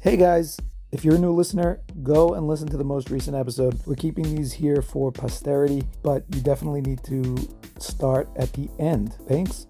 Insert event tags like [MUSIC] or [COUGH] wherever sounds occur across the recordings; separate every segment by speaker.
Speaker 1: Hey guys, if you're a new listener, go and listen to the most recent episode. We're keeping these here for posterity, but you definitely need to start at the end. Thanks.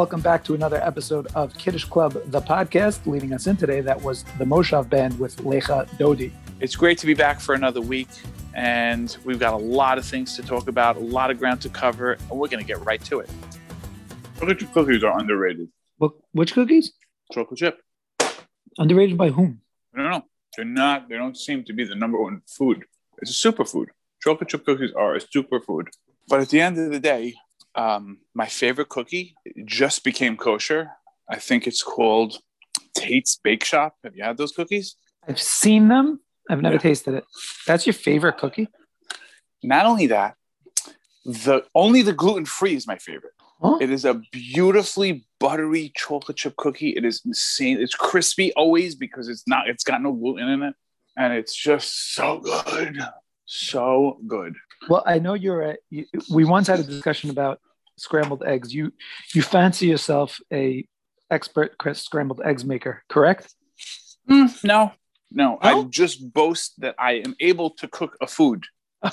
Speaker 1: Welcome back to another episode of Kiddush Club, the podcast. Leading us in today, that was the Moshav Band with Lecha Dodi.
Speaker 2: It's great to be back for another week, and we've got a lot of things to talk about, a lot of ground to cover, and we're going to get right to it. Chocolate chip cookies are underrated.
Speaker 1: What, which cookies?
Speaker 2: Chocolate chip.
Speaker 1: Underrated by whom?
Speaker 2: I don't know. They're not. They don't seem to be the number one food. It's a superfood. Chocolate chip cookies are a superfood. But at the end of the day, um, my favorite cookie just became kosher. I think it's called Tate's Bake Shop. Have you had those cookies?
Speaker 1: I've seen them. I've never
Speaker 2: Yeah.
Speaker 1: tasted it. That's your favorite cookie?
Speaker 2: Not only that, the only the gluten free is my favorite.
Speaker 1: Huh?
Speaker 2: It is a beautifully buttery chocolate chip cookie. It is insane. It's crispy always because it's not. It's got no gluten in it, and it's just so good, so good.
Speaker 1: Well, I know you're a. You, we once had a discussion about scrambled eggs. You you fancy yourself a expert scrambled eggs maker, correct?
Speaker 2: Mm, no, no, I just boast that I am able to cook a food. you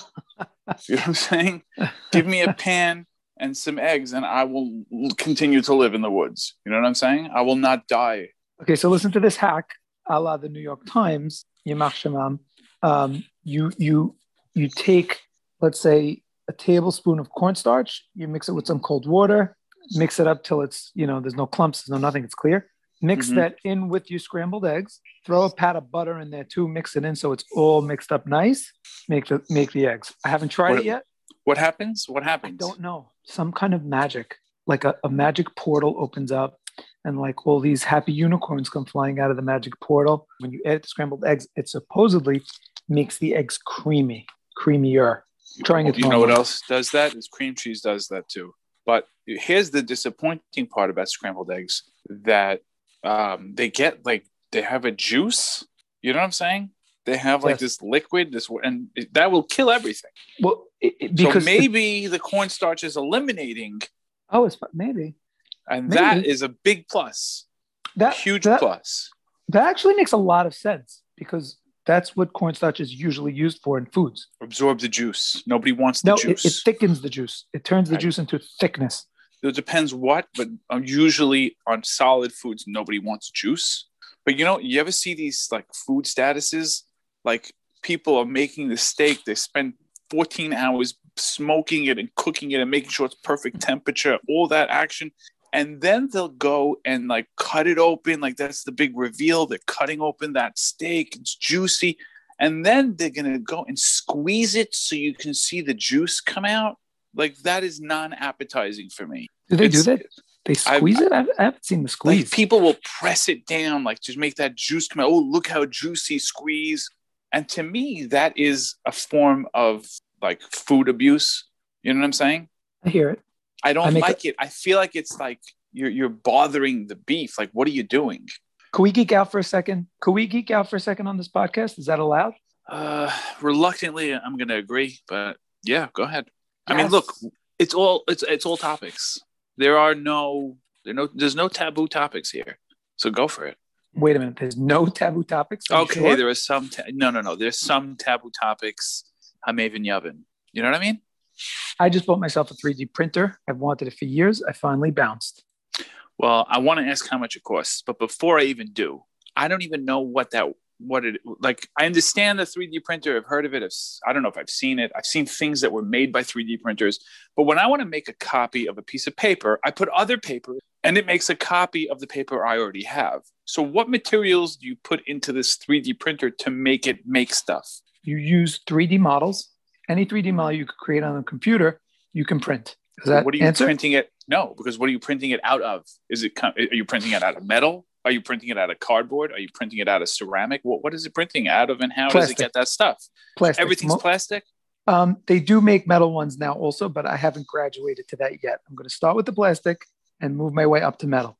Speaker 2: know what I'm saying? Give me a pan and some eggs, and I will continue to live in the woods. You know what I'm saying? I will not die.
Speaker 1: Okay, so listen to this hack, a la the New York Times. Yamach Shemam. Um, you you you take, let's say, a tablespoon of cornstarch. You mix it with some cold water. Mix it up till it's you know there's no clumps, there's no nothing. It's clear. Mix
Speaker 2: Mhm.
Speaker 1: that in with your scrambled eggs. Throw a pat of butter in there too. Mix it in so it's all mixed up nice. Make the make the eggs. I haven't tried
Speaker 2: What-
Speaker 1: it yet.
Speaker 2: What happens? What happens?
Speaker 1: I don't know. Some kind of magic, like a, a magic portal opens up, and like all these happy unicorns come flying out of the magic portal. When you add the scrambled eggs, it supposedly makes the eggs creamy, creamier. Trying it.
Speaker 2: You know what else does that? Is cream cheese does that too. But here's the disappointing part about scrambled eggs that um, they get like they have a juice. You know what I'm saying? They have like
Speaker 1: Yes.
Speaker 2: this liquid, this and that will kill everything.
Speaker 1: Well, it, it- because
Speaker 2: so maybe the cornstarch is eliminating,
Speaker 1: oh, it's maybe
Speaker 2: and that
Speaker 1: Maybe.
Speaker 2: is a big plus,
Speaker 1: that
Speaker 2: huge
Speaker 1: that,
Speaker 2: plus.
Speaker 1: That actually makes a lot of sense because that's what cornstarch is usually used for in foods.
Speaker 2: Absorb the juice. Nobody wants the
Speaker 1: No, it,
Speaker 2: juice.
Speaker 1: it thickens the juice. It turns the
Speaker 2: Right.
Speaker 1: juice into thickness.
Speaker 2: it depends what, but um, usually on solid foods, nobody wants juice. But you know, you ever see these like food statuses? Like people are making the steak, they spend 14 hours smoking it and cooking it and making sure it's perfect temperature, all that action. And then they'll go and like cut it open. Like that's the big reveal. They're cutting open that steak, it's juicy. And then they're gonna go and squeeze it so you can see the juice come out. Like that is non-appetizing for me.
Speaker 1: Do they do that? They squeeze it? I, I haven't seen the
Speaker 2: Like
Speaker 1: squeeze.
Speaker 2: people will press it down, like just make that juice come out. Oh, look how juicy squeeze. And to me, that is a form of like food abuse. You know what I'm saying?
Speaker 1: I hear it.
Speaker 2: I
Speaker 1: I
Speaker 2: don't
Speaker 1: make
Speaker 2: like it. I feel like it's like you're you're bothering the beef. Like, what are you doing?
Speaker 1: Could we geek out for a second? Could we geek out for a second on this podcast? Is that allowed?
Speaker 2: Uh reluctantly, I'm gonna agree, but yeah, go ahead. I mean, look, it's all it's it's all topics. There are no there no there's no taboo topics here. So go for it.
Speaker 1: Wait a minute. There's no taboo topics. Are
Speaker 2: Okay,
Speaker 1: sure?
Speaker 2: there are some. Ta- no, no, no. There's some taboo topics. I'm Hamaven Yavin. You know what I mean?
Speaker 1: I just bought myself a 3D printer. I've wanted it for years. I finally bounced.
Speaker 2: Well, I want to ask how much it costs, but before I even do, I don't even know what that what it like. I understand the 3D printer. I've heard of it. I've, I don't know if I've seen it. I've seen things that were made by 3D printers. But when I want to make a copy of a piece of paper, I put other paper, and it makes a copy of the paper I already have. So, what materials do you put into this 3D printer to make it make stuff?
Speaker 1: You use 3D models. Any 3D model you could create on a computer, you can print. Is that
Speaker 2: what are you
Speaker 1: answer?
Speaker 2: printing it? No, because what are you printing it out of? Is it com- are you printing it out of metal? Are you printing it out of cardboard? Are you printing it out of ceramic? What what is it printing out of, and how does it get that stuff?
Speaker 1: Plastic.
Speaker 2: Everything's
Speaker 1: Mo-
Speaker 2: plastic.
Speaker 1: Um, they do make metal ones now also, but I haven't graduated to that yet. I'm going to start with the plastic and move my way up to metal.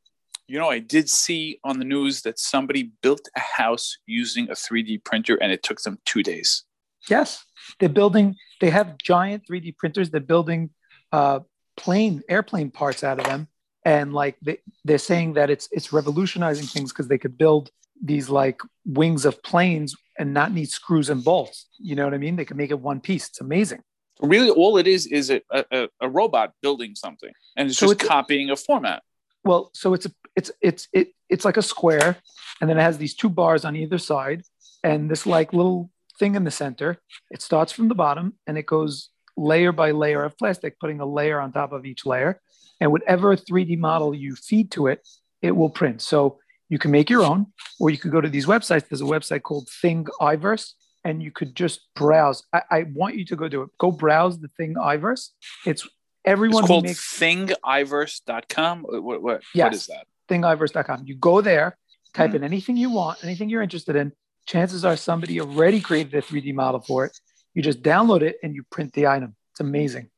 Speaker 2: You know, I did see on the news that somebody built a house using a 3D printer and it took them two days.
Speaker 1: Yes, they're building. They have giant 3D printers. They're building uh, plane airplane parts out of them, and like they, they're saying that it's it's revolutionizing things because they could build these like wings of planes and not need screws and bolts. You know what I mean? They can make it one piece. It's amazing.
Speaker 2: Really, all it is is a, a, a robot building something, and it's
Speaker 1: So
Speaker 2: just
Speaker 1: it's-
Speaker 2: copying a format.
Speaker 1: Well, so it's a it's it's it, it's like a square, and then it has these two bars on either side, and this like little thing in the center. It starts from the bottom and it goes layer by layer of plastic, putting a layer on top of each layer, and whatever 3D model you feed to it, it will print. So you can make your own, or you could go to these websites. There's a website called Thingiverse, and you could just browse. I, I want you to go do it. Go browse the Thingiverse. It's everyone
Speaker 2: It's
Speaker 1: who
Speaker 2: called
Speaker 1: makes
Speaker 2: thingiverse.com. What, what, what
Speaker 1: Yes.
Speaker 2: is that?
Speaker 1: thingiverse.com. You go there, type
Speaker 2: Mhm.
Speaker 1: in anything you want, anything you're interested in. Chances are somebody already created a 3D model for it. You just download it and you print the item. It's amazing.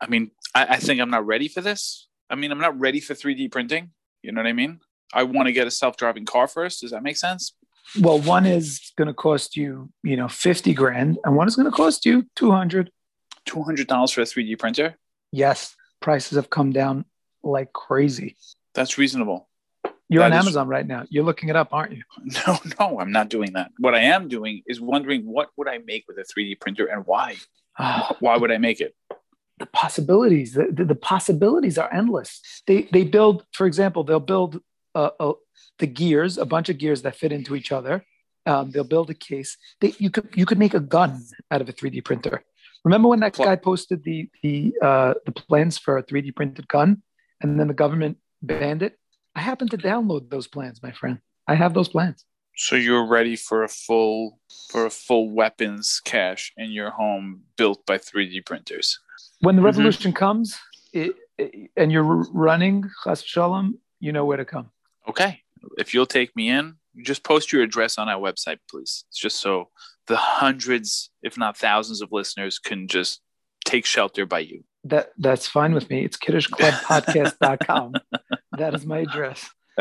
Speaker 2: I mean, I, I think I'm not ready for this. I mean, I'm not ready for 3D printing. You know what I mean? I want to get a self-driving car first. Does that make sense?
Speaker 1: Well, one is going to cost you, you know, 50 grand, and one is going to cost you 200.
Speaker 2: Two hundred dollars for a 3D printer?
Speaker 1: Yes, prices have come down like crazy.
Speaker 2: That's reasonable.
Speaker 1: You're
Speaker 2: That
Speaker 1: on
Speaker 2: is-
Speaker 1: Amazon right now. You're looking it up, aren't you? [LAUGHS]
Speaker 2: No, no, I'm not doing that. What I am doing is wondering what would I make with a 3D printer and why?
Speaker 1: Ah,
Speaker 2: Why would I make it?
Speaker 1: the possibilities the, the, the possibilities are endless they they build for example they'll build uh, uh, the gears a bunch of gears that fit into each other um, they'll build a case they, you could you could make a gun out of a 3d printer remember when that
Speaker 2: Pl-
Speaker 1: guy posted the the uh, the plans for a 3d printed gun and then the government banned it i happen to download those plans my friend i have those plans
Speaker 2: So you're ready for a full for a full weapons cache in your home built by 3D printers.
Speaker 1: when the
Speaker 2: Mhm.
Speaker 1: revolution comes it, it- and you're running chas shalom you know where to come
Speaker 2: Okay. If you'll take me in, just post your address on our website, please. It's just so the hundreds, if not thousands of listeners can just take shelter by you.
Speaker 1: That that's fine with me. It's kiddushclubpodcast.com. [LAUGHS] that is my address. [LAUGHS]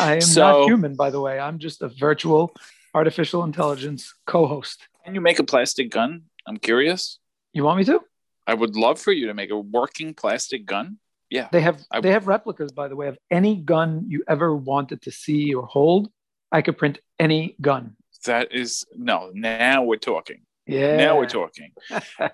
Speaker 1: I am
Speaker 2: So-
Speaker 1: not human, by the way. I'm just a virtual artificial intelligence co-host.
Speaker 2: Can you make a plastic gun? I'm curious.
Speaker 1: You want me to?
Speaker 2: I would love for you to make a working plastic gun. Yeah.
Speaker 1: They have
Speaker 2: I-
Speaker 1: they have replicas, by the way, of any gun you ever wanted to see or hold. I could print any gun.
Speaker 2: That is no. Now we're talking.
Speaker 1: Yeah.
Speaker 2: Now we're talking.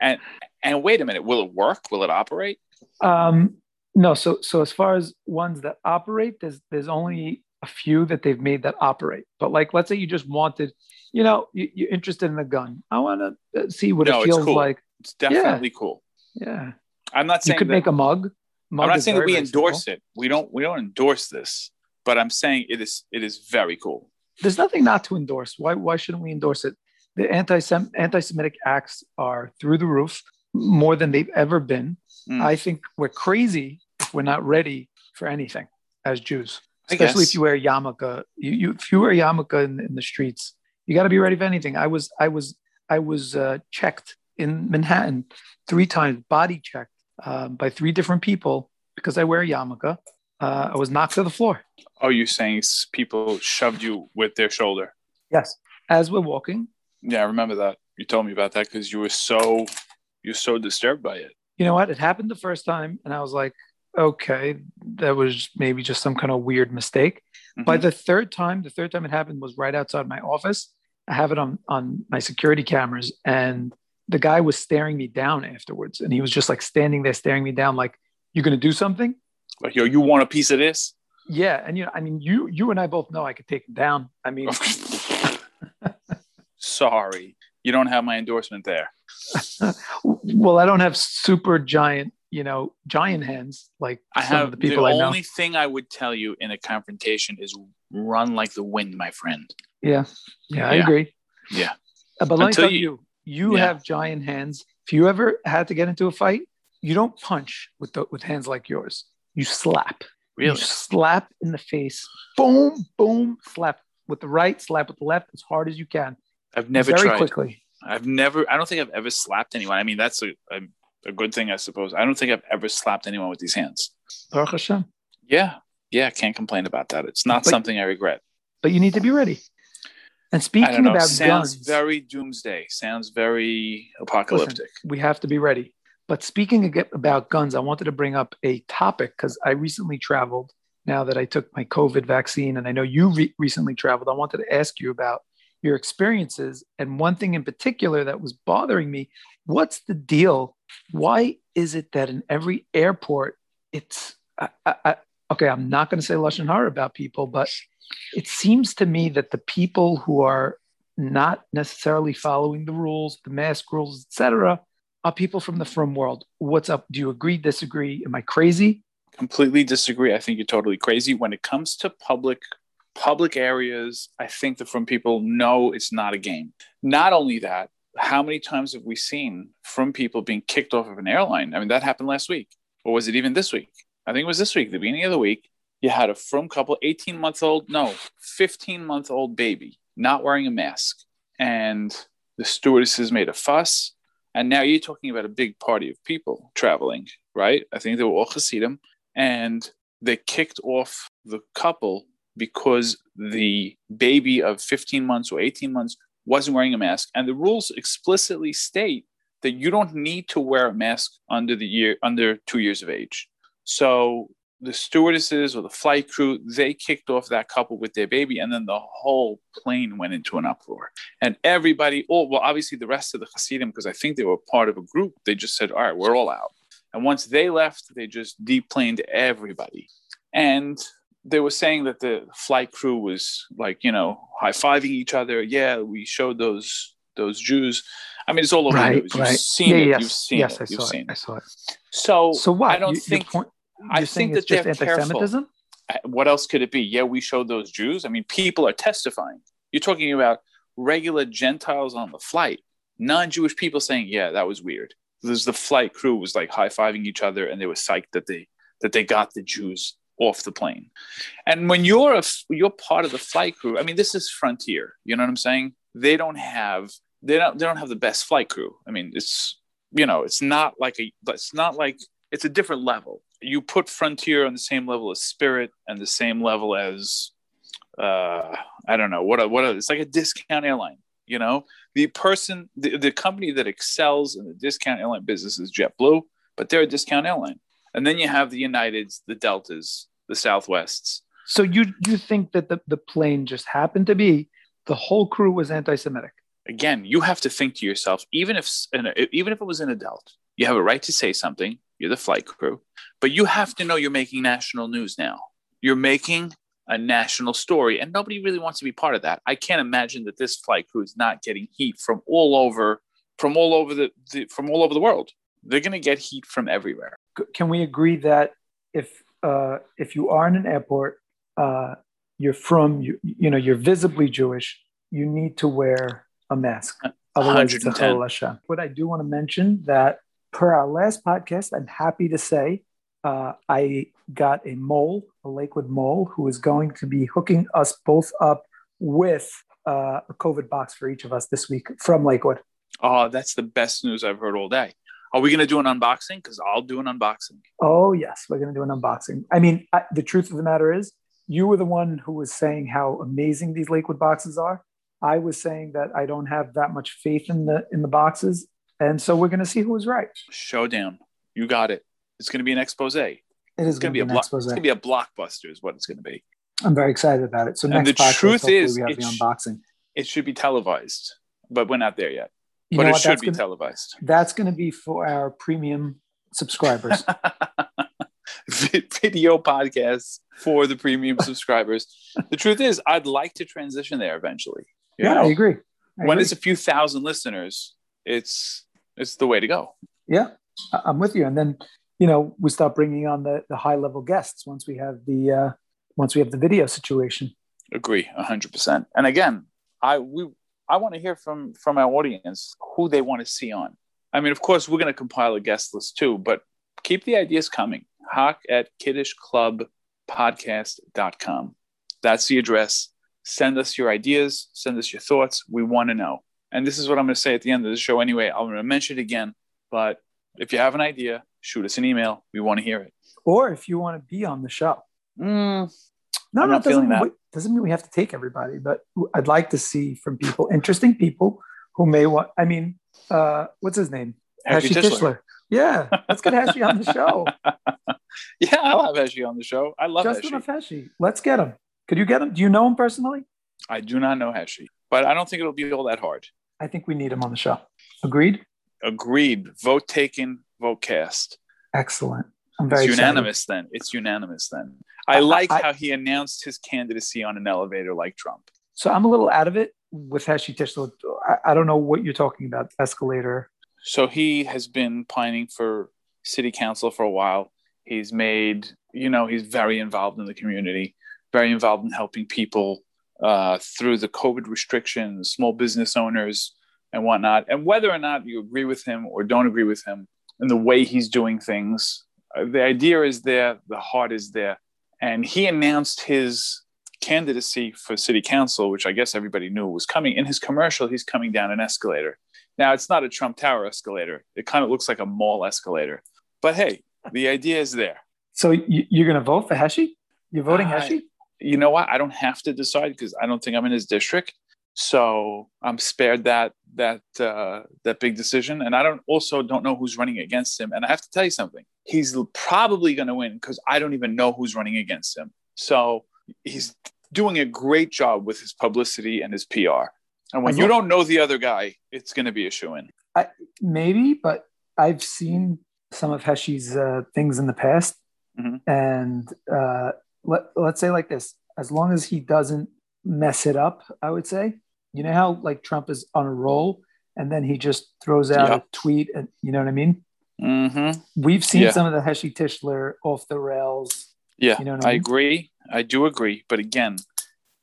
Speaker 2: and and wait a minute. Will it work? Will it operate?
Speaker 1: Um, no, so so as far as ones that operate, there's there's only a few that they've made that operate. But like, let's say you just wanted, you know, you, you're interested in a gun. I want to uh, see what
Speaker 2: No,
Speaker 1: it
Speaker 2: it's
Speaker 1: feels
Speaker 2: cool.
Speaker 1: like.
Speaker 2: It's definitely cool.
Speaker 1: Yeah,
Speaker 2: I'm not saying you
Speaker 1: could
Speaker 2: that,
Speaker 1: make a mug. mug
Speaker 2: I'm not saying that we endorse
Speaker 1: simple.
Speaker 2: it. We don't. We don't endorse this. But I'm saying it is. It is very cool.
Speaker 1: There's nothing not to endorse. Why why shouldn't we endorse it? The anti anti-Semitic acts are through the roof, more than they've ever been.
Speaker 2: Mm.
Speaker 1: I think we're crazy if we're not ready for anything as Jews. Especially if you wear yarmulke. You, you if you wear yarmulke in, in the streets, you got to be ready for anything. I was I was I was uh, checked in Manhattan three times, body checked uh, by three different people because I wear yarmulke. Uh, I was knocked to the floor.
Speaker 2: Oh, you're saying people shoved you with their shoulder?
Speaker 1: Yes, as we're walking.
Speaker 2: Yeah, I remember that. You told me about that because you were so you're so disturbed by it.
Speaker 1: You know what? It happened the first time, and I was like, okay, that was maybe just some kind of weird mistake. By
Speaker 2: Mhm.
Speaker 1: the third time, the third time it happened was right outside my office. I have it on on my security cameras, and the guy was staring me down afterwards, and he was just like standing there staring me down, like, "You're gonna do something?"
Speaker 2: like, yo, you want a piece of this?
Speaker 1: Yeah, and you know, I mean, you you and I both know I could take him down. I mean, [LAUGHS]
Speaker 2: Sorry, you don't have my endorsement there. [LAUGHS]
Speaker 1: well, I don't have super giant, you know, giant hands like
Speaker 2: I
Speaker 1: some
Speaker 2: have
Speaker 1: of the people I know.
Speaker 2: only thing I would tell you in a confrontation is run like the wind, my friend.
Speaker 1: Yeah, yeah, I
Speaker 2: Yeah.
Speaker 1: agree.
Speaker 2: Yeah.
Speaker 1: Uh, but let me
Speaker 2: Until
Speaker 1: tell
Speaker 2: you-
Speaker 1: you, you
Speaker 2: Yeah.
Speaker 1: have giant hands. If you ever had to get into a fight, you don't punch with the, with hands like yours. You slap. You
Speaker 2: Really?
Speaker 1: slap in the face. Boom, boom, slap with the right, slap with the left as hard as you can.
Speaker 2: I've never
Speaker 1: very
Speaker 2: tried.
Speaker 1: quickly.
Speaker 2: I've never. I don't think I've ever slapped anyone. I mean, that's a, a a good thing, I suppose. I don't think I've ever slapped anyone with these hands.
Speaker 1: Baruch Hashem.
Speaker 2: Yeah, Yeah, can't complain about that. It's not
Speaker 1: But-
Speaker 2: something I regret.
Speaker 1: But you need to be ready. And speaking
Speaker 2: know.
Speaker 1: about
Speaker 2: Sounds
Speaker 1: guns,
Speaker 2: very doomsday. Sounds very apocalyptic.
Speaker 1: we have to be ready. But speaking about guns, I wanted to bring up a topic because I recently traveled. Now that I took my COVID vaccine, and I know you re- recently traveled, I wanted to ask you about your experiences. And one thing in particular that was bothering me what's the deal? Why is it that in every airport, it's I, I, okay? I'm not going to say Lashon Hara about people, but it seems to me that the people who are not necessarily following the rules, the mask rules, etc., are people from the frum world. What's up? Do you agree? Disagree? Am I crazy?
Speaker 2: Completely disagree. I think you're totally crazy. When it comes to public public areas, I think that frum people know it's not a game. Not only that, how many times have we seen frum people being kicked off of an airline? I mean, that happened last week. Or was it even this week? I think it was this week, the beginning of the week. You had a frum couple, 18 month old, no, 15 month old baby not wearing a mask. And the stewardesses made a fuss. And now you're talking about a big party of people traveling, right? I think they were all Hasidim. And they kicked off the couple because the baby of 15 months or 18 months wasn't wearing a mask. And the rules explicitly state that you don't need to wear a mask under the year under two years of age. So the stewardesses or the flight crew, they kicked off that couple with their baby, and then the whole plane went into an uproar. And everybody, oh, well, obviously the rest of the Hasidim, because I think they were part of a group, they just said, all right, we're all out. And once they left, they just deplaned everybody. And they were saying that the flight crew was like, you know, high fiving each other. Yeah, we showed those those Jews. I mean, it's all over the
Speaker 1: Right,
Speaker 2: news. You've seen
Speaker 1: yeah,
Speaker 2: it.
Speaker 1: yes,
Speaker 2: You've seen
Speaker 1: yes,
Speaker 2: it.
Speaker 1: I
Speaker 2: You've
Speaker 1: saw
Speaker 2: seen
Speaker 1: it.
Speaker 2: it.
Speaker 1: I saw it.
Speaker 2: So,
Speaker 1: So what?
Speaker 2: I don't
Speaker 1: You-
Speaker 2: think.
Speaker 1: point-
Speaker 2: I think
Speaker 1: it's
Speaker 2: that
Speaker 1: just
Speaker 2: they're careful.
Speaker 1: anti-Semitism.
Speaker 2: Uh, what else could it be? Yeah, we showed those Jews. I mean, people are testifying. You're talking about regular Gentiles on the flight, non-Jewish people saying, "Yeah, that was weird." There's the flight crew was like high fiving each other, and they were psyched that they that they got the Jews off the plane. And when you're a you're part of the flight crew, I mean, this is Frontier. You know what I'm saying? They don't have they don't they don't have the best flight crew. I mean, it's you know, it's not like a it's not like it's a different level. You put Frontier on the same level as Spirit and the same level as uh I don't know what a, what a, it's like a discount airline. You know, the person the, the company that excels in the discount airline business is JetBlue, but they're a discount airline. And then you have the Uniteds, the Deltas, the Southwests.
Speaker 1: So you you think that the, the plane just happened to be the whole crew was anti-Semitic?
Speaker 2: Again, you have to think to yourself, even if uh, even if it was an adult, you have a right to say something. You're the flight crew, but you have to know you're making national news now. You're making a national story, and nobody really wants to be part of that. I can't imagine that this flight crew is not getting heat from all over, from all over the, the from all over the world. They're going to get heat from everywhere.
Speaker 1: Can we agree that if uh, if you are in an airport, uh, you're frum you you know you're visibly Jewish, you need to wear a mask. Otherwise, it's a
Speaker 2: 110.
Speaker 1: Chol But I do want to mention that per our last podcast, I'm happy to say uh, I got a mole, a Lakewood mole, who is going to be hooking us both up with uh, a COVID box for each of us this week from Lakewood.
Speaker 2: Oh, that's the best news I've heard all day. Are we going to do an unboxing? Because I'll do an unboxing.
Speaker 1: Oh, yes, we're going to do an unboxing. I mean, I, the truth of the matter is, you were the one who was saying how amazing these Lakewood boxes are. I was saying that I don't have that much faith in the in the boxes, and so we're going to see who was right.
Speaker 2: Showdown. You got it. It's going to be an expose.
Speaker 1: It is
Speaker 2: going to be a
Speaker 1: an
Speaker 2: block.
Speaker 1: expose.
Speaker 2: It's going to be a blockbuster, is what it's going to be.
Speaker 1: I'm very excited about it. So
Speaker 2: And
Speaker 1: next
Speaker 2: the
Speaker 1: podcast,
Speaker 2: truth is,
Speaker 1: we have the
Speaker 2: sh-
Speaker 1: unboxing.
Speaker 2: It should be televised, but we're not there yet.
Speaker 1: You
Speaker 2: but it
Speaker 1: what?
Speaker 2: should
Speaker 1: That's
Speaker 2: be
Speaker 1: gonna,
Speaker 2: televised.
Speaker 1: that's going to be for our premium subscribers. [LAUGHS]
Speaker 2: Video podcasts for the premium [LAUGHS] subscribers. The truth is, I'd like to transition there eventually.
Speaker 1: yeah,
Speaker 2: know?
Speaker 1: I agree. I
Speaker 2: when
Speaker 1: agree.
Speaker 2: it's a few thousand listeners, it's it's the way to go.
Speaker 1: Yeah, I'm with you. And then, you know, we start bringing on the, the high level guests once we have the uh, once we have the video situation.
Speaker 2: Agree, hundred percent. And again, I we I want to hear from from our audience who they want to see on. I mean, of course, we're going to compile a guest list too, but keep the ideas coming. Hawk at kiddushclubpodcast.com. That's the address. Send us your ideas. Send us your thoughts. We want to know. And this is what I'm going to say at the end of the show anyway. I'm going to mention it again. But if you have an idea, shoot us an email. We want to hear it.
Speaker 1: Or if you want to be on the show,
Speaker 2: Mm,
Speaker 1: No,
Speaker 2: I'm
Speaker 1: no, doesn't mean, we, doesn't mean we have to take everybody, but I'd like to see from people, interesting people who may want. I mean, uh, what's his name?
Speaker 2: Heshi
Speaker 1: Heshi
Speaker 2: Tischler.
Speaker 1: Tischler. Yeah, let's get Heshi on the show. [LAUGHS]
Speaker 2: Yeah, I'll have Heshi on the show. I love
Speaker 1: Justin
Speaker 2: Heshi.
Speaker 1: Afeshi. Let's get him. Could you get him? Do you know him personally?
Speaker 2: I do not know Heshi, but I don't think it'll be all that hard.
Speaker 1: I think we need him on the show. Agreed.
Speaker 2: Agreed. Vote taken. Vote cast.
Speaker 1: Excellent.
Speaker 2: It's
Speaker 1: excited.
Speaker 2: unanimous then. It's unanimous then. I,
Speaker 1: I-
Speaker 2: like
Speaker 1: I-
Speaker 2: how he announced his candidacy on an elevator like Trump.
Speaker 1: So I'm a little out of it with Heshi Tischler. I, I don't know what you're talking about. Escalator.
Speaker 2: So he has been pining for city council for a while. He's made, you know, he's very involved in the community, very involved in helping people uh, through the COVID restrictions, small business owners, and whatnot. And whether or not you agree with him or don't agree with him in the way he's doing things, Uh, the idea is there, the heart is there. And he announced his candidacy for city council, which I guess everybody knew was coming. In his commercial, he's coming down an escalator. Now, it's not a Trump Tower escalator. It kind of looks like a mall escalator. But hey, the idea is there.
Speaker 1: So you, you're going to vote for Heshi? You're voting
Speaker 2: I-
Speaker 1: Heshi?
Speaker 2: You know what? I don't have to decide because I don't think I'm in his district. So I'm spared that that uh, that big decision, and I don't also don't know who's running against him. And I have to tell you something: he's probably going to win because I don't even know who's running against him. So he's doing a great job with his publicity and his PR. And when you don't know the other guy, it's going to be a shoe in.
Speaker 1: Maybe, but I've seen some of Heshi's uh, things in the past.
Speaker 2: Mhm.
Speaker 1: And uh, let, let's say like this as long as he doesn't mess it up, I would say. You know how like Trump is on a roll and then he just throws out
Speaker 2: Yeah.
Speaker 1: a tweet and you know what I mean?
Speaker 2: Mm-hmm.
Speaker 1: We've seen
Speaker 2: Yeah.
Speaker 1: some of the Heshi Tischler off the rails.
Speaker 2: Yeah,
Speaker 1: You know what I
Speaker 2: I
Speaker 1: mean?
Speaker 2: agree. I do agree. But again,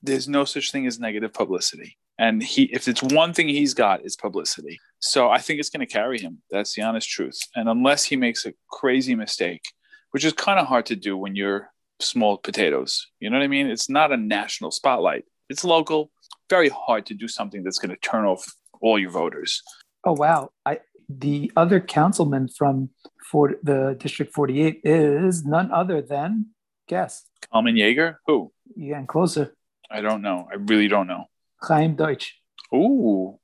Speaker 2: there's no such thing as negative publicity. And he, if it's one thing he's got, it's publicity. So I think it's going to carry him. That's the honest truth. And unless he makes a crazy mistake, which is kind of hard to do when you're small potatoes, you know what I mean? It's not a national spotlight. It's local. Very hard to do something that's going to turn off all your voters.
Speaker 1: Oh wow! I the other councilman from for the District 48 is none other than guess.
Speaker 2: Kalman Yeger. who?
Speaker 1: Getting closer?
Speaker 2: I don't know. I really don't know.
Speaker 1: Chaim Deutsch.
Speaker 2: Ooh,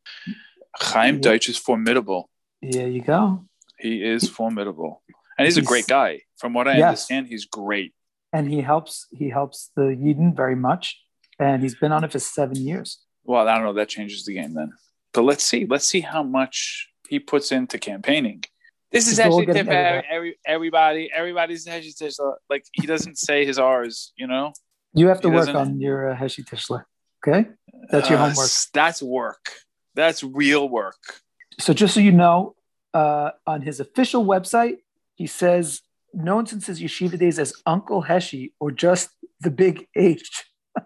Speaker 2: Chaim
Speaker 1: Yeah.
Speaker 2: Deutsch is formidable.
Speaker 1: There you go.
Speaker 2: He is formidable, and he's a great guy. From what I
Speaker 1: Yes.
Speaker 2: understand, he's great.
Speaker 1: And he helps. He helps the Yidden very much, and he's been on it for seven years.
Speaker 2: Well, I don't know. That changes the game then. But let's see. Let's see how much he puts into campaigning. This is actually tip
Speaker 1: edited
Speaker 2: every, everybody. Everybody's just, uh, like he doesn't say his R's. You know,
Speaker 1: You have to
Speaker 2: He
Speaker 1: work
Speaker 2: doesn't-
Speaker 1: on your uh, Heshi Tischler. Okay, that's your
Speaker 2: Uh,
Speaker 1: homework.
Speaker 2: That's work. That's real work.
Speaker 1: So just so you know, uh, on his official website, he says known since his yeshiva days as Uncle Heshi or just the Big H. [LAUGHS]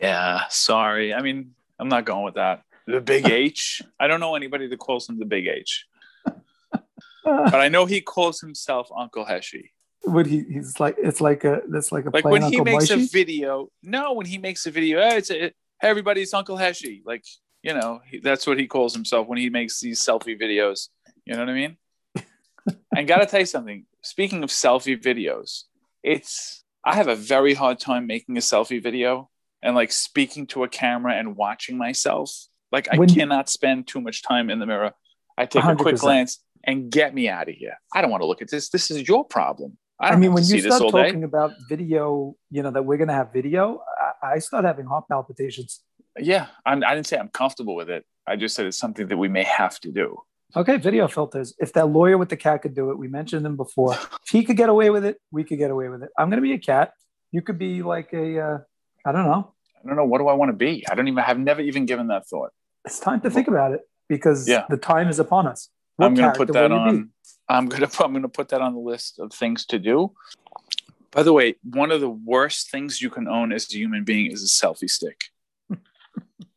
Speaker 2: Yeah. Sorry. I mean, I'm not going with that. The big [LAUGHS] H. I don't know anybody that calls him the big H, but I know he calls himself Uncle Heshi.
Speaker 1: What he, he's like, it's like a that's like a
Speaker 2: like when he makes a video no when he makes a video "Hey, it's a, hey, everybody's uncle heshi like you know he, that's what he calls himself when he makes these selfie videos you know what i mean and gotta tell you something speaking of selfie videos it's i have a very hard time making a selfie video and like speaking to a camera and watching myself. Like i
Speaker 1: When-
Speaker 2: cannot spend too much time in the mirror. I take a quick glance and get me out of here. I don't want to look at this. This is your problem. I
Speaker 1: I
Speaker 2: don't
Speaker 1: mean, when you
Speaker 2: see this
Speaker 1: start
Speaker 2: all day.
Speaker 1: talking about video, you know that we're gonna have video, I, I start having heart palpitations.
Speaker 2: Yeah, I'm, I didn't say I'm comfortable with it. I just said it's something that we may have to do.
Speaker 1: Okay, video filters. If that lawyer with the cat could do it, we mentioned them before. If he could get away with it, we could get away with it. I'm gonna be a cat. You could be like a, uh, I don't know.
Speaker 2: I don't know what do I want to be. I don't even. I've never even given that thought.
Speaker 1: It's time to think about it because
Speaker 2: Yeah.
Speaker 1: the time is upon us. What
Speaker 2: I'm going to put that on. I'm going [LAUGHS] to. I'm going to put that on the list of things to do. By the way, one of the worst things you can own as a human being is a selfie stick. [LAUGHS]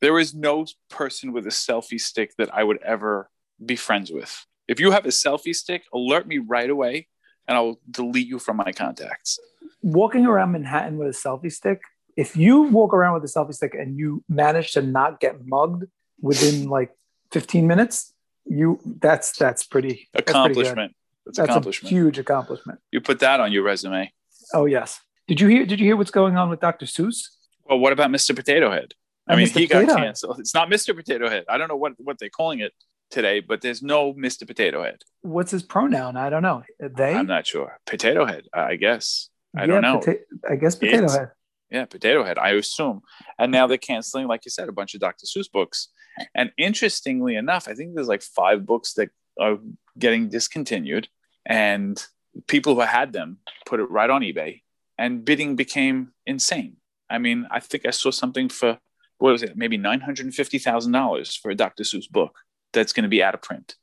Speaker 2: there is no person with a selfie stick that I would ever be friends with. If you have a selfie stick, alert me right away, and I will delete you from my contacts.
Speaker 1: Walking around Manhattan with a selfie stick. If you walk around with a selfie stick and you manage to not get mugged within like 15 minutes, you that's that's pretty that's pretty.
Speaker 2: Accomplishment. That's,
Speaker 1: That's a
Speaker 2: accomplishment.
Speaker 1: huge accomplishment.
Speaker 2: you put that on your resume.
Speaker 1: Oh yes. Did you hear? Did you hear what's going on with Dr. Seuss?
Speaker 2: Well, what about Mr. Potato Head? I
Speaker 1: And
Speaker 2: mean,
Speaker 1: Mr.
Speaker 2: he got
Speaker 1: Potato Head.
Speaker 2: canceled. It's not Mr. Potato Head. I don't know what what they're calling it today, but there's no Mr. Potato Head.
Speaker 1: What's his pronoun? I don't know. They.
Speaker 2: I'm not sure. Potato Head, I guess. I
Speaker 1: Yeah,
Speaker 2: don't know.
Speaker 1: pota- I guess potato
Speaker 2: It's-
Speaker 1: head.
Speaker 2: Yeah, Potato Head, I assume. And now they're canceling, like you said, a bunch of Dr. Seuss books. And interestingly enough, I think there's like five books that are getting discontinued. And people who had them put it right on eBay, and bidding became insane. I mean, I think I saw something for what was it, maybe nine hundred and fifty thousand dollars for a Dr. Seuss book that's going to be out of print.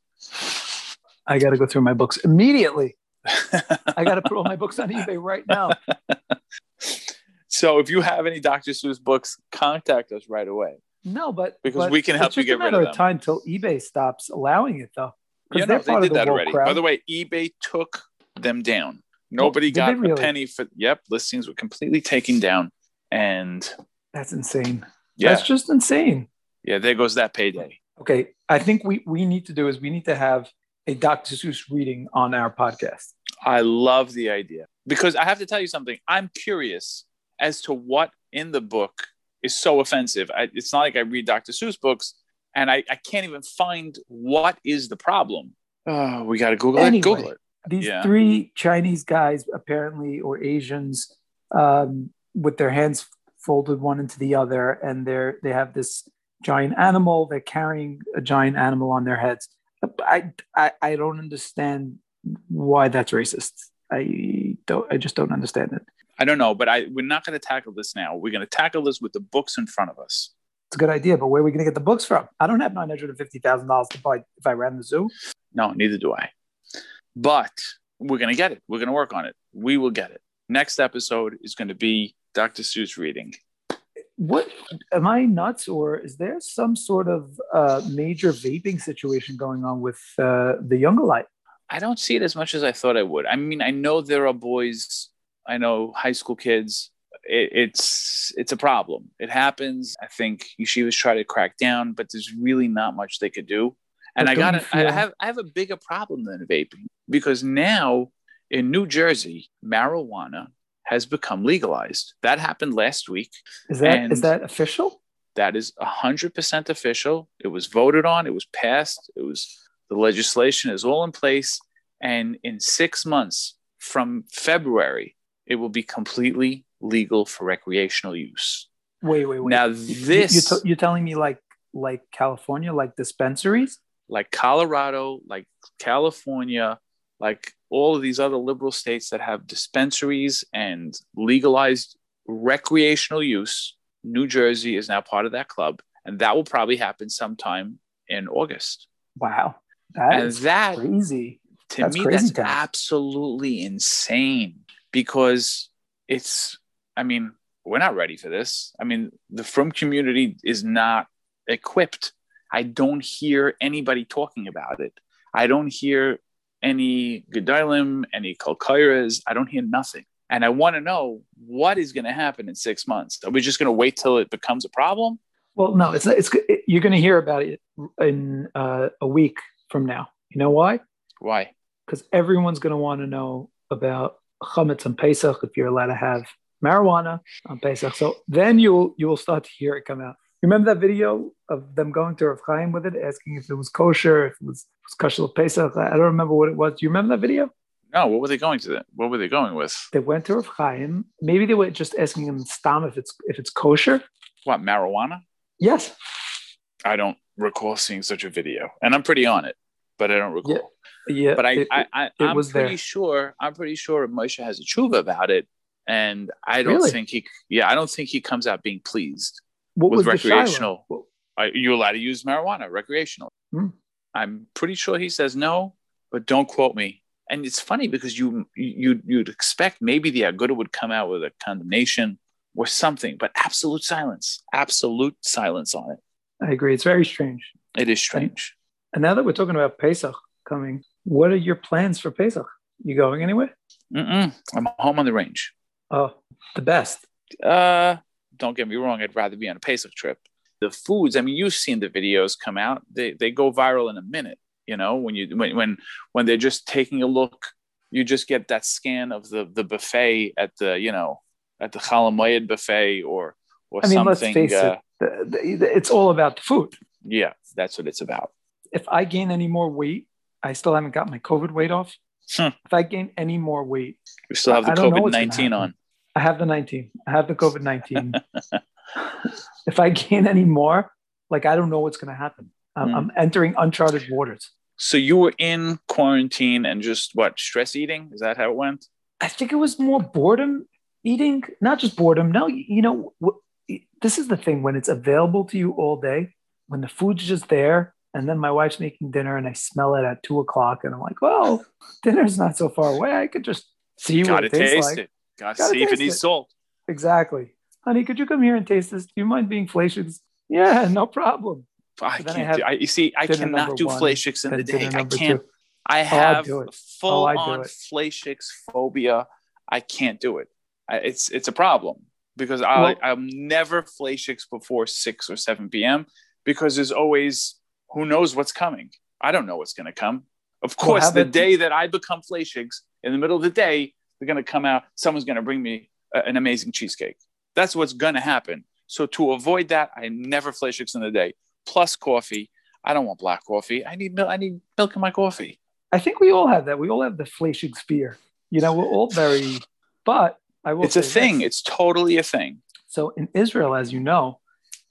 Speaker 1: I got to go through my books immediately. [LAUGHS] I got to put all my books on eBay right now. [LAUGHS]
Speaker 2: so if you have any Dr. Seuss books, contact us right away.
Speaker 1: No, but
Speaker 2: Because
Speaker 1: but
Speaker 2: we can help you get rid of them.
Speaker 1: time till eBay stops allowing it, though.
Speaker 2: Know,
Speaker 1: they're
Speaker 2: they did
Speaker 1: the
Speaker 2: that already.
Speaker 1: crowd.
Speaker 2: By the way, eBay took them down. Nobody got a penny for. Yep, listings were completely taken down, and
Speaker 1: That's insane.
Speaker 2: yeah,
Speaker 1: That's just insane.
Speaker 2: yeah, there goes that payday.
Speaker 1: Okay, I think we we need to do is we need to have a Dr. Seuss reading on our podcast.
Speaker 2: I love the idea because I have to tell you something. I'm curious as to what in the book is so offensive. I, it's not like I read Dr. Seuss books and I, I can't even find what is the problem. Oh, we got to Google
Speaker 1: Anyway.
Speaker 2: it. Google it.
Speaker 1: These
Speaker 2: Yeah.
Speaker 1: three Chinese guys, apparently, or Asians, um, with their hands folded one into the other, and they're they have this giant animal. They're carrying a giant animal on their heads. I I, I don't understand why that's racist. I don't. I just don't understand it.
Speaker 2: I don't know, but I we're not going to tackle this now. We're going to tackle this with the books in front of us.
Speaker 1: It's a good idea, but where are we going to get the books from? I don't have nine hundred and fifty thousand dollars to buy if I ran the zoo.
Speaker 2: No, neither do I. But we're going to get it. We're going to work on it. We will get it. Next episode is going to be Dr. Seuss reading.
Speaker 1: What am I nuts, or is there some sort of uh, major vaping situation going on with uh, the younger light?
Speaker 2: I don't see it as much as I thought I would. I mean, I know there are boys, I know high school kids. It, it's it's a problem. It happens. I think yeshivas try to crack down, but there's really not much they could do. And
Speaker 1: But
Speaker 2: I got
Speaker 1: you
Speaker 2: I have I have a bigger problem than vaping because now in New Jersey, marijuana has become legalized. That happened last week.
Speaker 1: Is that is that official?
Speaker 2: That is 100% official. It was voted on, it was passed, it was the legislation is all in place. And in six months from February, it will be completely legal for recreational use.
Speaker 1: Wait, wait, wait.
Speaker 2: Now, this,
Speaker 1: you, are you're telling me like like California, like dispensaries?
Speaker 2: like Colorado, like California, like all of these other liberal states that have dispensaries and legalized recreational use, New Jersey is now part of that club. And that will probably happen sometime in August.
Speaker 1: Wow, that
Speaker 2: and
Speaker 1: is
Speaker 2: that
Speaker 1: crazy.
Speaker 2: to
Speaker 1: That's
Speaker 2: me
Speaker 1: crazy
Speaker 2: that's
Speaker 1: town.
Speaker 2: absolutely insane because it's i mean we're not ready for this i mean the frum community is not equipped i don't hear anybody talking about it i don't hear any gedalim any kalkairas i don't hear nothing and i want to know what is going to happen in six months are we just going to wait till it becomes a problem
Speaker 1: Well, no, it's it's it, you're going to hear about it in uh, a week from now. You know why?
Speaker 2: why
Speaker 1: Because everyone's going to want to know about chametz and Pesach if you're allowed to have marijuana on Pesach. So then you'll you will start to hear it come out. Remember that video of them going to Rav Chaim with it, asking if it was kosher, if it was, was kosher Pesach. I I don't remember what it was. Do you remember that video?
Speaker 2: no what were they going to what were they going with
Speaker 1: They went to Rav Chaim. Maybe they were just asking him stam if it's if it's kosher.
Speaker 2: what marijuana
Speaker 1: Yes.
Speaker 2: I don't recall seeing such a video, and I'm pretty on it, but I don't recall.
Speaker 1: Yeah.
Speaker 2: But I,
Speaker 1: it-
Speaker 2: I, I I'm
Speaker 1: was
Speaker 2: pretty
Speaker 1: there.
Speaker 2: sure. I'm pretty sure Moshe has a tshuva about it, and I don't
Speaker 1: Really?
Speaker 2: think he. Yeah, I don't think he comes out being pleased.
Speaker 1: What
Speaker 2: with
Speaker 1: was
Speaker 2: recreational. Are you allowed to use marijuana recreational?
Speaker 1: Hmm.
Speaker 2: I'm pretty sure he says no, but don't quote me. And it's funny because you you you'd expect maybe the Aguda would come out with a condemnation or something, but absolute silence, absolute silence on it.
Speaker 1: I agree. It's very strange.
Speaker 2: It is strange.
Speaker 1: And now that we're talking about Pesach coming, what are your plans for Pesach? You going anywhere?
Speaker 2: Mm-mm. I'm home on the range.
Speaker 1: Oh, the best.
Speaker 2: Uh, don't get me wrong. I'd rather be on a Pesach trip. The foods. I mean, you've seen the videos come out. They they go viral in a minute. You know, when you when when when they're just taking a look, you just get that scan of the the buffet at the you know at the Chol Hamoed buffet or or
Speaker 1: I mean, let's
Speaker 2: something.
Speaker 1: face
Speaker 2: uh,
Speaker 1: it, the, the, the- it's all about the food.
Speaker 2: Yeah, that's what it's about.
Speaker 1: If I gain any more weight, I still haven't got my COVID weight off.
Speaker 2: Hmm.
Speaker 1: If I gain any more weight,
Speaker 2: We still have the
Speaker 1: I don't know
Speaker 2: COVID nineteen on.
Speaker 1: I have the 19. I have the COVID 19. [LAUGHS] if I gain any more, like I don't know what's going to happen. I'm,
Speaker 2: Hmm.
Speaker 1: I'm entering uncharted waters.
Speaker 2: So you were in quarantine and just what stress eating? Is that how it went?
Speaker 1: I think it was more boredom eating, not just boredom. No, you know, this is the thing when it's available to you all day, when the food's just there, and then my wife's making dinner and I smell it at two o'clock, and I'm like, well, dinner's not so far away. I could just see what it tastes like.
Speaker 2: it. Gotta see if it
Speaker 1: taste
Speaker 2: needs salt.
Speaker 1: Exactly. Honey, could you come here and taste this? Do you mind being flacious? Yeah, no problem.
Speaker 2: I
Speaker 1: so
Speaker 2: can't
Speaker 1: have
Speaker 2: do. I, you see, I cannot do
Speaker 1: one,
Speaker 2: in the day. I can't.
Speaker 1: two.
Speaker 2: I
Speaker 1: oh,
Speaker 2: have
Speaker 1: do it.
Speaker 2: full
Speaker 1: Oh,
Speaker 2: on
Speaker 1: it.
Speaker 2: phobia. I can't do it. I, it's it's a problem because I
Speaker 1: Well-
Speaker 2: I'm never fleishig before six or seven p.m. because there's always who knows what's coming. I don't know what's going to come. Of course,
Speaker 1: how
Speaker 2: the day that I become fleishig in the middle of the day, they're going to come out. Someone's going to bring me a- an amazing cheesecake. That's what's going to happen. So to avoid that, I never fleishig in the day. Plus coffee. I don't want black coffee. I need milk. I need milk in my coffee.
Speaker 1: I think we all have that. We all have the flashing sphere. You know, we're all very, but I will
Speaker 2: It's a thing.
Speaker 1: this.
Speaker 2: It's totally a thing.
Speaker 1: So in Israel, as you know,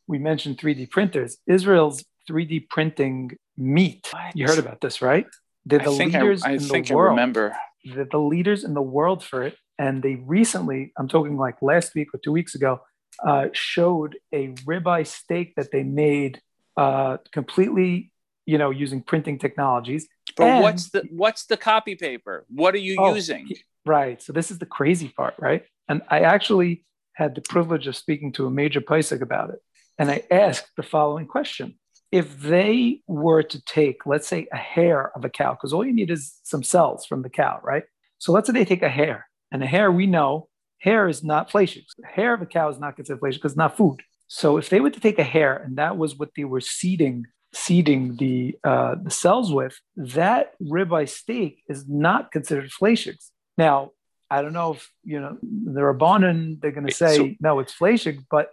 Speaker 1: we mentioned 3D printers. Israel's 3D printing meat. You heard about this, right? They're the
Speaker 2: I think I,
Speaker 1: leaders
Speaker 2: I
Speaker 1: in
Speaker 2: think
Speaker 1: the
Speaker 2: I
Speaker 1: world.
Speaker 2: remember.
Speaker 1: They're the leaders in the world for it. And they recently, I'm talking like last week or two weeks ago, uh, showed a ribeye steak that they made uh, completely, you know, using printing technologies.
Speaker 2: But
Speaker 1: And-
Speaker 2: what's the what's the copy paper? What are you
Speaker 1: Oh,
Speaker 2: using?
Speaker 1: Right. So this is the crazy part, right? And I actually had the privilege of speaking to a major Paisik about it. And I asked the following question. If they were to take, let's say, a hair of a cow, because all you need is some cells from the cow, right? So let's say they take a hair, and a hair we know hair is not fleishig. The hair of a cow is not considered fleishig because it's not food. So if they were to take a hair and that was what they were seeding seeding the uh, the cells with, that ribeye steak is not considered fleishig. Now, I don't know if you know the Rabbanon, they're going to say
Speaker 2: so-
Speaker 1: no, it's fleishig, but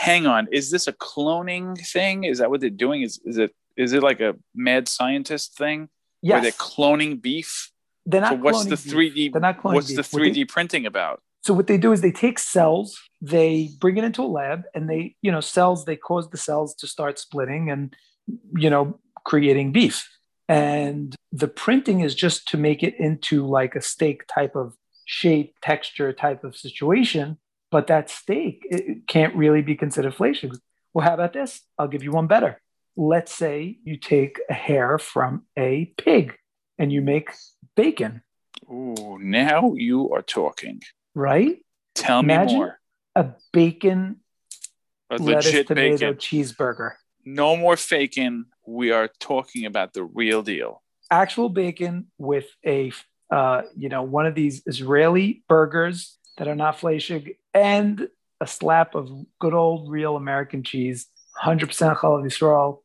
Speaker 2: Hang on. Is this a cloning thing? Is that what they're doing? Is is it is it like a mad scientist thing where they're cloning beef?
Speaker 1: they're not.
Speaker 2: So what's the
Speaker 1: cloning beef.
Speaker 2: three D?
Speaker 1: They're not cloning
Speaker 2: What's
Speaker 1: beef.
Speaker 2: the three D printing about?
Speaker 1: So what they do is they take cells, they bring it into a lab, and they, you know, cells, they cause the cells to start splitting and, you know, creating beef. And the printing is just to make it into like a steak type of shape, texture type of situation. But that steak it can't really be considered fleishig. Well, how about this? I'll give you one better. Let's say you take a hair from a pig and you make bacon,
Speaker 2: Ooh, now you are talking.
Speaker 1: right?
Speaker 2: Tell me
Speaker 1: Imagine-
Speaker 2: more.
Speaker 1: A bacon
Speaker 2: A
Speaker 1: lettuce,
Speaker 2: legit
Speaker 1: tomato,
Speaker 2: bacon.
Speaker 1: cheeseburger.
Speaker 2: No more faking. We are talking about the real deal.
Speaker 1: Actual bacon with a, uh, you know, one of these Israeli burgers that are not flashig and a slap of good old real American cheese, 100% Chalav Yisrael,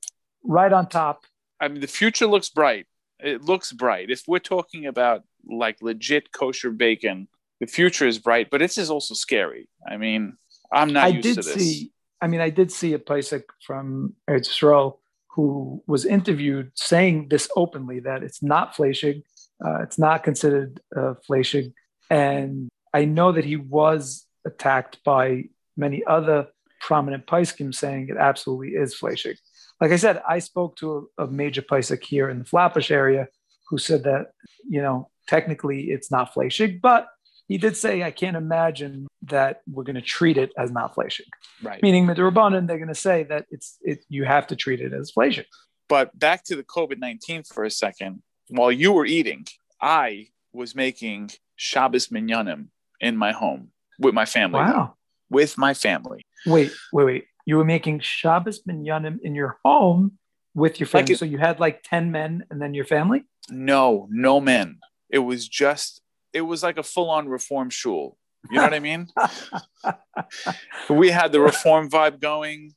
Speaker 1: right on top.
Speaker 2: I mean, the future looks bright. It looks bright. If we're talking about like legit kosher bacon, the future is bright, but this is also scary. I mean, I'm not
Speaker 1: I
Speaker 2: used
Speaker 1: did
Speaker 2: to this.
Speaker 1: see, I mean, I did see a Paisik from Eretz Yisrael who was interviewed saying this openly that it's not flashig, uh, it's not considered uh. And I know that he was attacked by many other prominent Paiskim saying it absolutely is flashig. Like I said, I spoke to a, a major Paisik here in the Flatbush area who said that, you know, technically it's not flashig, but he did say, I can't imagine that we're going to treat it as not flashig.
Speaker 2: Right.
Speaker 1: Meaning Rabbanan, they're going to say that it's it you have to treat it as flashig.
Speaker 2: But back to the COVID 19 for a second. While you were eating, I was making Shabbos minyanim in my home with my family.
Speaker 1: Wow.
Speaker 2: With my family.
Speaker 1: Wait, wait, wait. You were making Shabbos minyanim in your home with your family.
Speaker 2: Like it-
Speaker 1: so you had like 10 men and then your family?
Speaker 2: No, no men. It was just, it was like a full on reform shul. You know what I mean? [LAUGHS] we had the reform vibe going.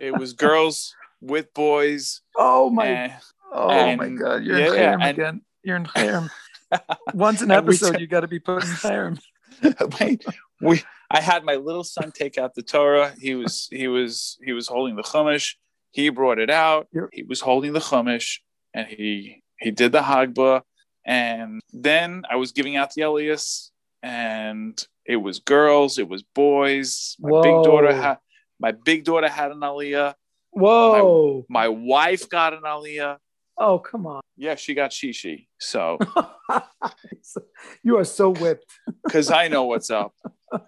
Speaker 2: It was girls with boys.
Speaker 1: Oh my eh, oh
Speaker 2: and-
Speaker 1: oh
Speaker 2: and-
Speaker 1: my god. You're
Speaker 2: yeah,
Speaker 1: in
Speaker 2: yeah, and-
Speaker 1: again. You're in cherem. [LAUGHS] Once an episode,
Speaker 2: said-
Speaker 1: you got to be put in cherem. [LAUGHS]
Speaker 2: Wait, we I had my little son take out the Torah. He was he was he was holding the Chumash. He brought it out. He was holding the Chumash, and he he did the Hagba. And then I was giving out the Elias, and it was girls, it was boys. My
Speaker 1: Whoa.
Speaker 2: big daughter had my big daughter had an Aliyah.
Speaker 1: Whoa!
Speaker 2: My wife got an Aliyah.
Speaker 1: Oh, come on!
Speaker 2: Yeah, she got shishi. So [LAUGHS]
Speaker 1: you are so whipped.
Speaker 2: because I know what's up. [LAUGHS]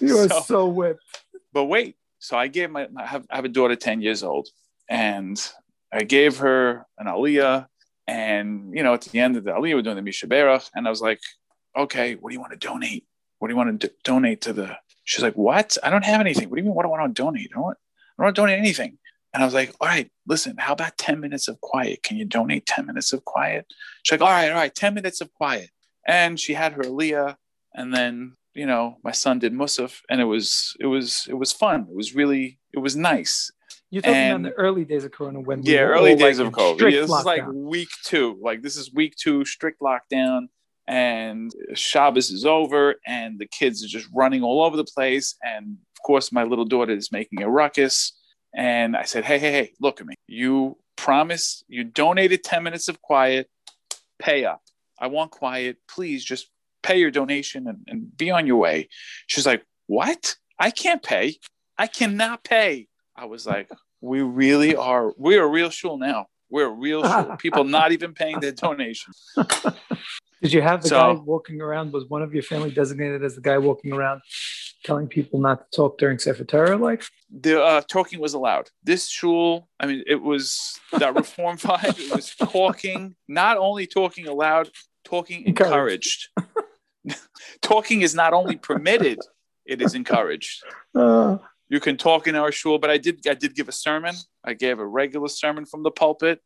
Speaker 1: You are
Speaker 2: So-
Speaker 1: so whipped.
Speaker 2: but wait so i gave my I have, I have a daughter 10 years old and i gave her an aliyah and you know at the end of the aliyah we're doing the mishaberach and i was like okay what do you want to donate what do you want to do- donate to the she's like what i don't have anything what do you mean what do i want to donate i don't want, I don't want to donate anything and i was like all right listen how about 10 minutes of quiet? Can you donate 10 minutes of quiet? She's like all right all right 10 minutes of quiet. And she had her aliyah, and then you know my son did musaf and it was it was it was fun. It was really it was nice.
Speaker 1: You're talking about the early days of Corona when we
Speaker 2: yeah early days
Speaker 1: like,
Speaker 2: of covid. Yeah, this is like week two. Like this is week two strict lockdown and shabbos is over and the kids are just running all over the place. And of course my little daughter is making a ruckus and i said hey hey hey look at me. You promise you donated 10 minutes of quiet pay up. I want quiet. Please just pay your donation and, and be on your way. She's like what? I can't pay. I cannot pay. I was like we really are we're a real shul now. We're a real shul. [LAUGHS] People not even paying their donation
Speaker 1: Did you have the
Speaker 2: So-
Speaker 1: guy walking around? Was one of your family designated as the guy walking around telling people not to talk during Sefer Torah? Like,
Speaker 2: the uh, talking was allowed. This shul, I mean, it was that reform [LAUGHS] vibe. It was talking, not only talking allowed, talking encouraged. [LAUGHS] talking is not only permitted; it is encouraged.
Speaker 1: uh,
Speaker 2: You can talk in our shul, but I did, I did give a sermon. I gave a regular sermon from the pulpit.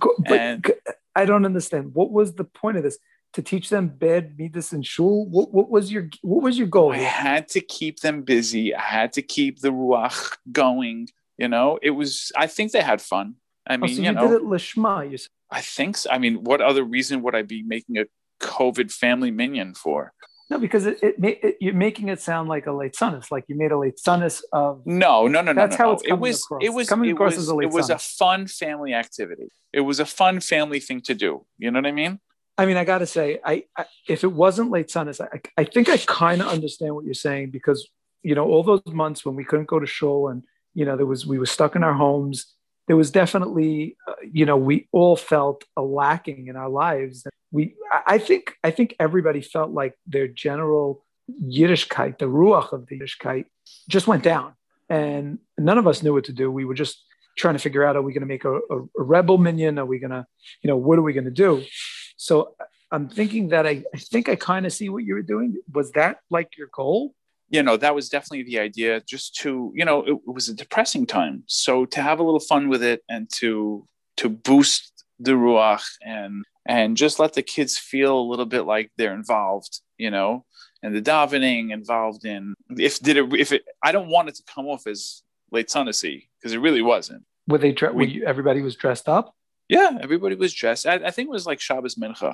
Speaker 1: but
Speaker 2: And-
Speaker 1: I don't understand. What was the point of this? To teach them bed midas in shul? What, what was your What was your goal?
Speaker 2: I had to keep them busy. I had to keep the ruach going. You know, it was. I think they had fun. I
Speaker 1: Oh,
Speaker 2: mean,
Speaker 1: so
Speaker 2: you
Speaker 1: you
Speaker 2: know,
Speaker 1: did it lishma. You said.
Speaker 2: I think so. I mean, what other reason would I be making a COVID family minyan for?
Speaker 1: No, because it, it, it you're making it sound like a leitzanus, like you made a leitzanus of.
Speaker 2: No, no, no, no.
Speaker 1: That's
Speaker 2: no,
Speaker 1: how
Speaker 2: no.
Speaker 1: it's
Speaker 2: it was.
Speaker 1: across.
Speaker 2: It was.
Speaker 1: Coming
Speaker 2: it
Speaker 1: across
Speaker 2: was,
Speaker 1: as a late
Speaker 2: it was a fun family activity. It was a fun family thing to do. You know what I mean?
Speaker 1: I mean, I got to say, I, I if it wasn't leitzanus, I, I think I kind of understand what you're saying because you know all those months when we couldn't go to shul and you know there was we were stuck in our homes. There was definitely, uh, you know, we all felt a lacking in our lives. We, I I think, I think everybody felt like their general Yiddishkeit, the ruach of the Yiddishkeit, just went down, and none of us knew what to do. We were just trying to figure out: Are we going to make a, a, a rebel minyan? Are we going to, you know, what are we going to do? So I'm thinking that I, I think I kind of see what you were doing. Was that like your goal?
Speaker 2: you know that was definitely the idea just to you know it, it was a depressing time so to have a little fun with it and to to boost the ruach and and just let the kids feel a little bit like they're involved you know and the davening involved in if did it if it i don't want it to come off as leitzanus because it really wasn't
Speaker 1: Were they? Dre- were you, everybody was dressed up.
Speaker 2: Yeah everybody was dressed i, I think it was like shabbos mincha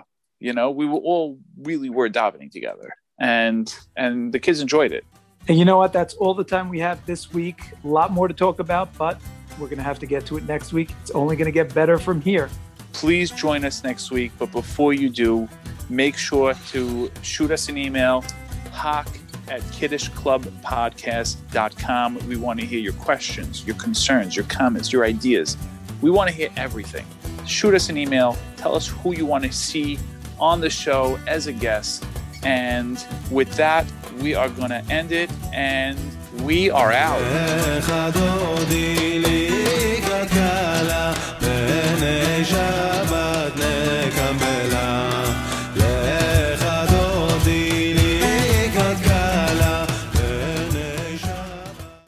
Speaker 2: you know we were all really were davening together and and the kids enjoyed it
Speaker 1: And you know what? That's all the time we have this week. A lot more to talk about, but we're going to have to get to it next week. It's only going to get better from here.
Speaker 2: please join us next week. But before you do, make sure to shoot us an email, hawk at kiddushclubpodcast.com. We want to hear your questions, your concerns, your comments, your ideas. We want to hear everything shoot us an email, tell us who you want to see on the show as a guest. And with that, we are going to end it and we are out.